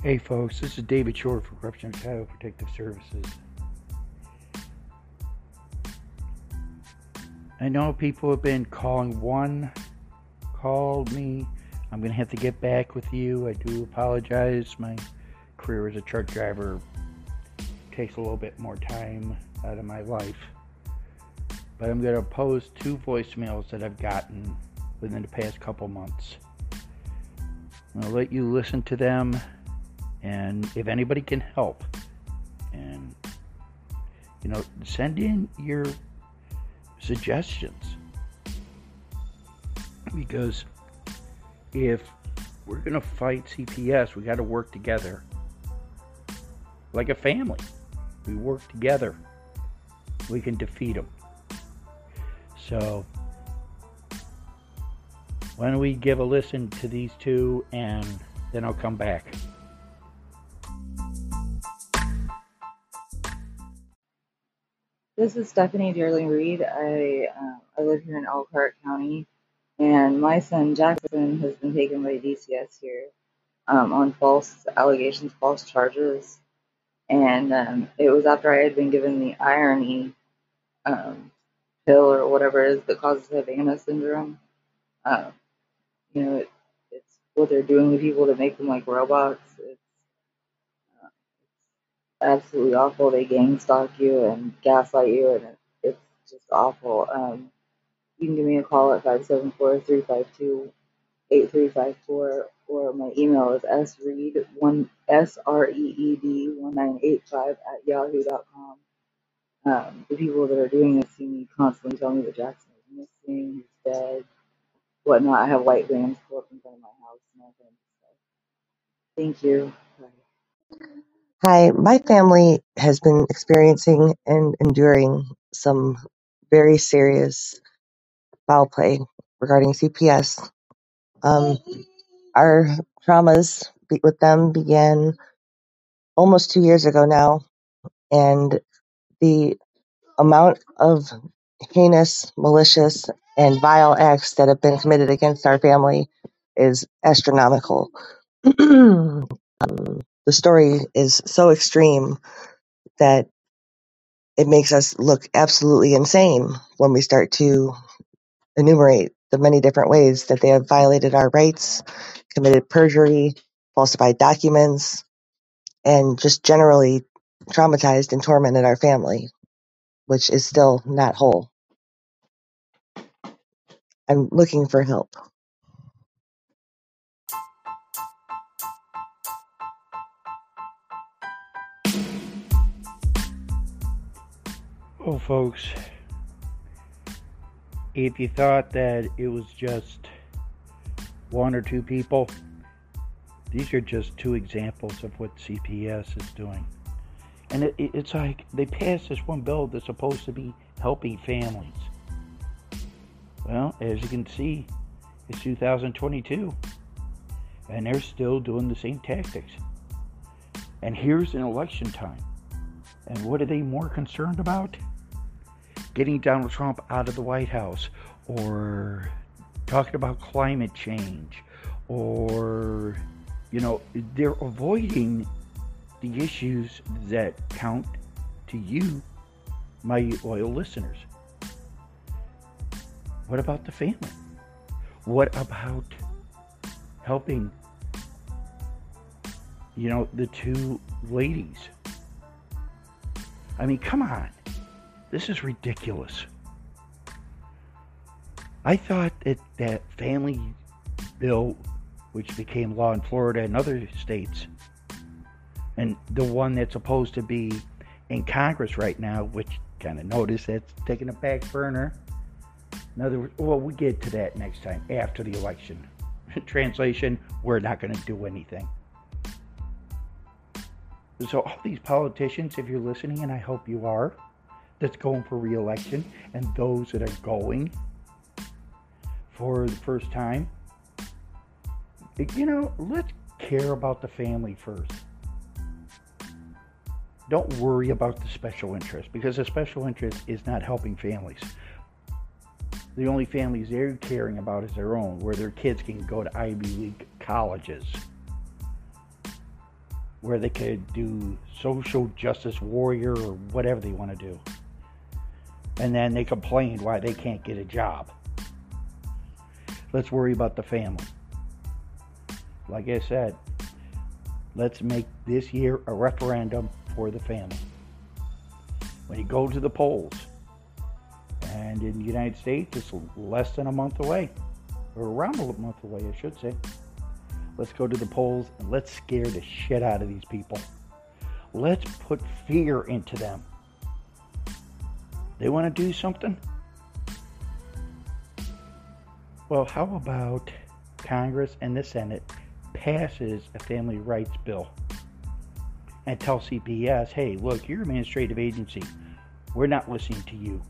Hey folks, this is David Short for Corruption Child Protective Services. I know people have been calling. One called me. I'm going to have to get back with you. I do apologize. My career as a truck driver takes a little bit more time out of my life. But I'm going to post two voicemails that I've gotten within the past couple months. To let you listen to them and if anybody can help. And you know send in your suggestions. Because if we're going to fight CPS we got to work together. Like a family we work together. We can defeat them so why don't we give a listen to these two and then I'll come back. This is Stephanie Dearling Reed. I uh, I live here in Elkhart County, and my son Jackson has been taken by DCS here um, on false allegations, false charges, and um, it was after I had been given the irony um, pill or whatever it is that causes Havana syndrome. Uh, you know, it, it's what they're doing to people to make them like robots. Absolutely awful. They gang stalk you and gaslight you, and it, it's just awful. Um, you can give me a call at 574 352 8354 or my email is sreed one s r e e d one nine eight five at yahoo yahoo.com. Um, the people that are doing this to me constantly tell me that Jackson is missing, he's dead, whatnot. I have white vans pull up in front of my house and all kinds of stuff. Thank you. Bye. Hi, my family has been experiencing and enduring some very serious foul play regarding CPS. Um, our traumas with them began almost two years ago now, and the amount of heinous, malicious, and vile acts that have been committed against our family is astronomical. um, the story is so extreme that it makes us look absolutely insane when we start to enumerate the many different ways that they have violated our rights, committed perjury, falsified documents, and just generally traumatized and tormented our family, which is still not whole. I'm looking for help. Oh, folks, if you thought that it was just one or two people, these are just two examples of what CPS is doing. And it, it, it's like they passed this one bill that's supposed to be helping families. Well, as you can see, it's 2022, and they're still doing the same tactics. And here's an election time. And what are they more concerned about? Getting Donald Trump out of the White House, or talking about climate change, or, you know, they're avoiding the issues that count to you, my loyal listeners. What about the family? What about helping, you know, the two ladies? I mean, come on. This is ridiculous. I thought that that family bill, which became law in Florida and other states, and the one that's supposed to be in Congress right now, which kind of notice that's taking a back burner. In other words, well, we get to that next time after the election. Translation: We're not going to do anything. So, all these politicians, if you're listening, and I hope you are, that's going for reelection, and those that are going for the first time, you know, let's care about the family first. Don't worry about the special interest because the special interest is not helping families. The only families they're caring about is their own, where their kids can go to Ivy League colleges. where they could do social justice warrior or whatever they want to do. And then they complain why they can't get a job. Let's worry about the family. Like I said, let's make this year a referendum for the family. When you go to the polls, and in the United States, it's less than a month away, or around a month away, I should say. Let's go to the polls and let's scare the shit out of these people. Let's put fear into them. They want to do something? Well, how about Congress and the Senate passes a family rights bill and tell CPS, hey, look, you're an administrative agency. We're not listening to you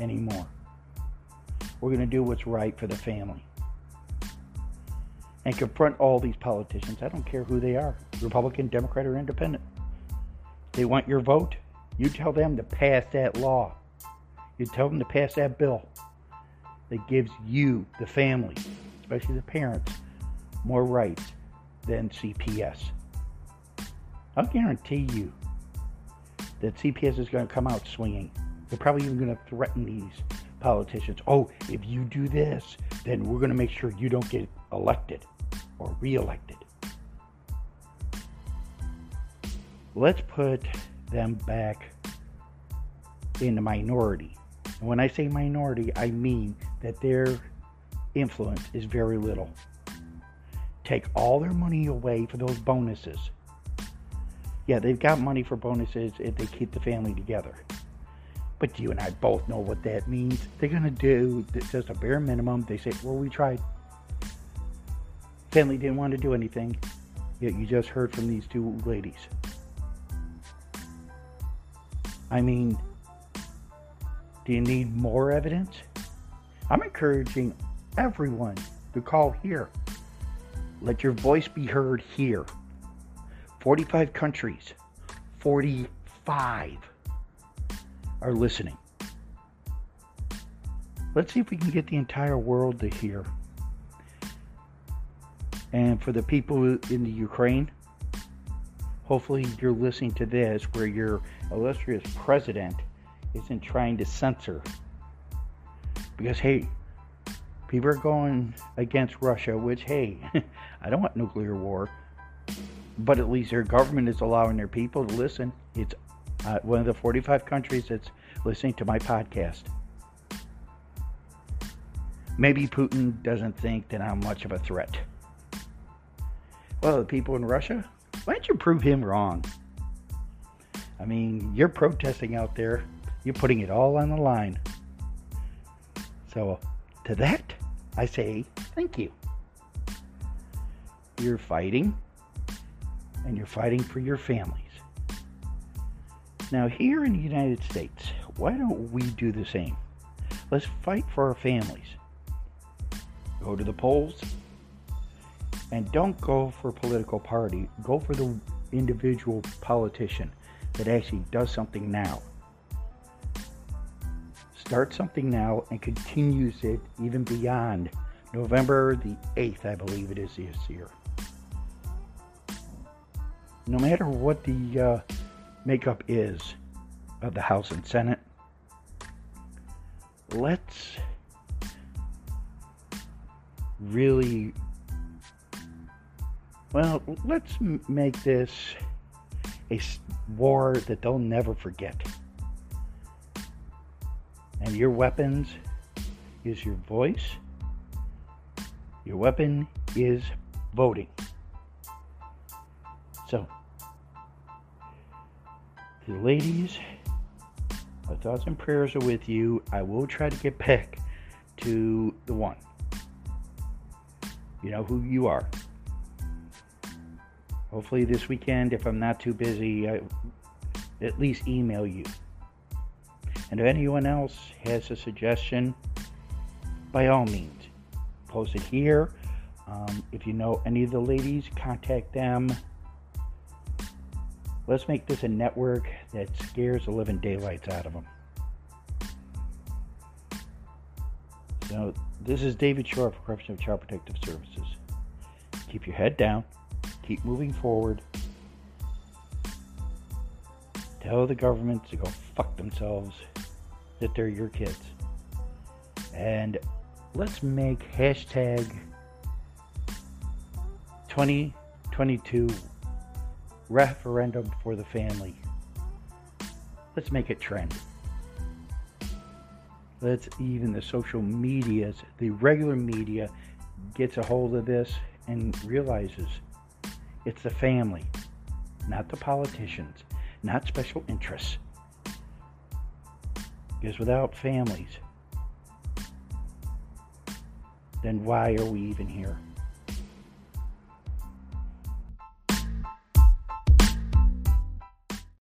anymore. We're going to do what's right for the family. And confront all these politicians. I don't care who they are Republican, Democrat, or Independent. They want your vote. You tell them to pass that law. You tell them to pass that bill that gives you, the family, especially the parents, more rights than CPS. I'll guarantee you that CPS is going to come out swinging. They're probably even going to threaten these politicians. Oh, if you do this, then we're going to make sure you don't get elected or reelected. Let's put them back in the minority. And when I say minority, I mean that their influence is very little. Take all their money away for those bonuses. Yeah, they've got money for bonuses if they keep the family together. But you and I both know what that means. They're going to do just a bare minimum. They say, well, we tried. Family didn't want to do anything. Yet you just heard from these two ladies. I mean, do you need more evidence? I'm encouraging everyone to call here. Let your voice be heard here. 45 countries. 45 are listening. Let's see if we can get the entire world to hear. And for the people in the Ukraine, hopefully you're listening to this where your illustrious president isn't trying to censor. Because, hey, people are going against Russia, which, hey, I don't want nuclear war. But at least their government is allowing their people to listen. It's uh, one of the 45 countries that's listening to my podcast. Maybe Putin doesn't think that I'm much of a threat. Well, the people in Russia, why don't you prove him wrong? I mean, you're protesting out there, you're putting it all on the line. So, to that, I say thank you. You're fighting, and you're fighting for your families. Now, here in the United States, why don't we do the same? Let's fight for our families. Go to the polls, and don't go for a political party. Go for the individual politician that actually does something now. Start something now and continues it even beyond November the 8th, I believe it is this year. No matter what the uh, makeup is of the House and Senate, let's really well, let's make this a war that they'll never forget. And your weapons is your voice. Your weapon is voting. So, the ladies, my thoughts and prayers are with you. I will try to get back to the one. You know who you are. Hopefully, this weekend, if I'm not too busy, I at least email you. And if anyone else has a suggestion, by all means, post it here. Um, if you know any of the ladies, contact them. Let's make this a network that scares the living daylights out of them. So, this is David Shore for Corruption of Child Protective Services. Keep your head down, keep moving forward, Tell the government to go fuck themselves, that they're your kids. And let's make hashtag 2022 referendum for the family. Let's make it trend. Let's even the social medias, the regular media gets a hold of this and realizes it's the family, not the politicians, not special interests. Because without families, then why are we even here?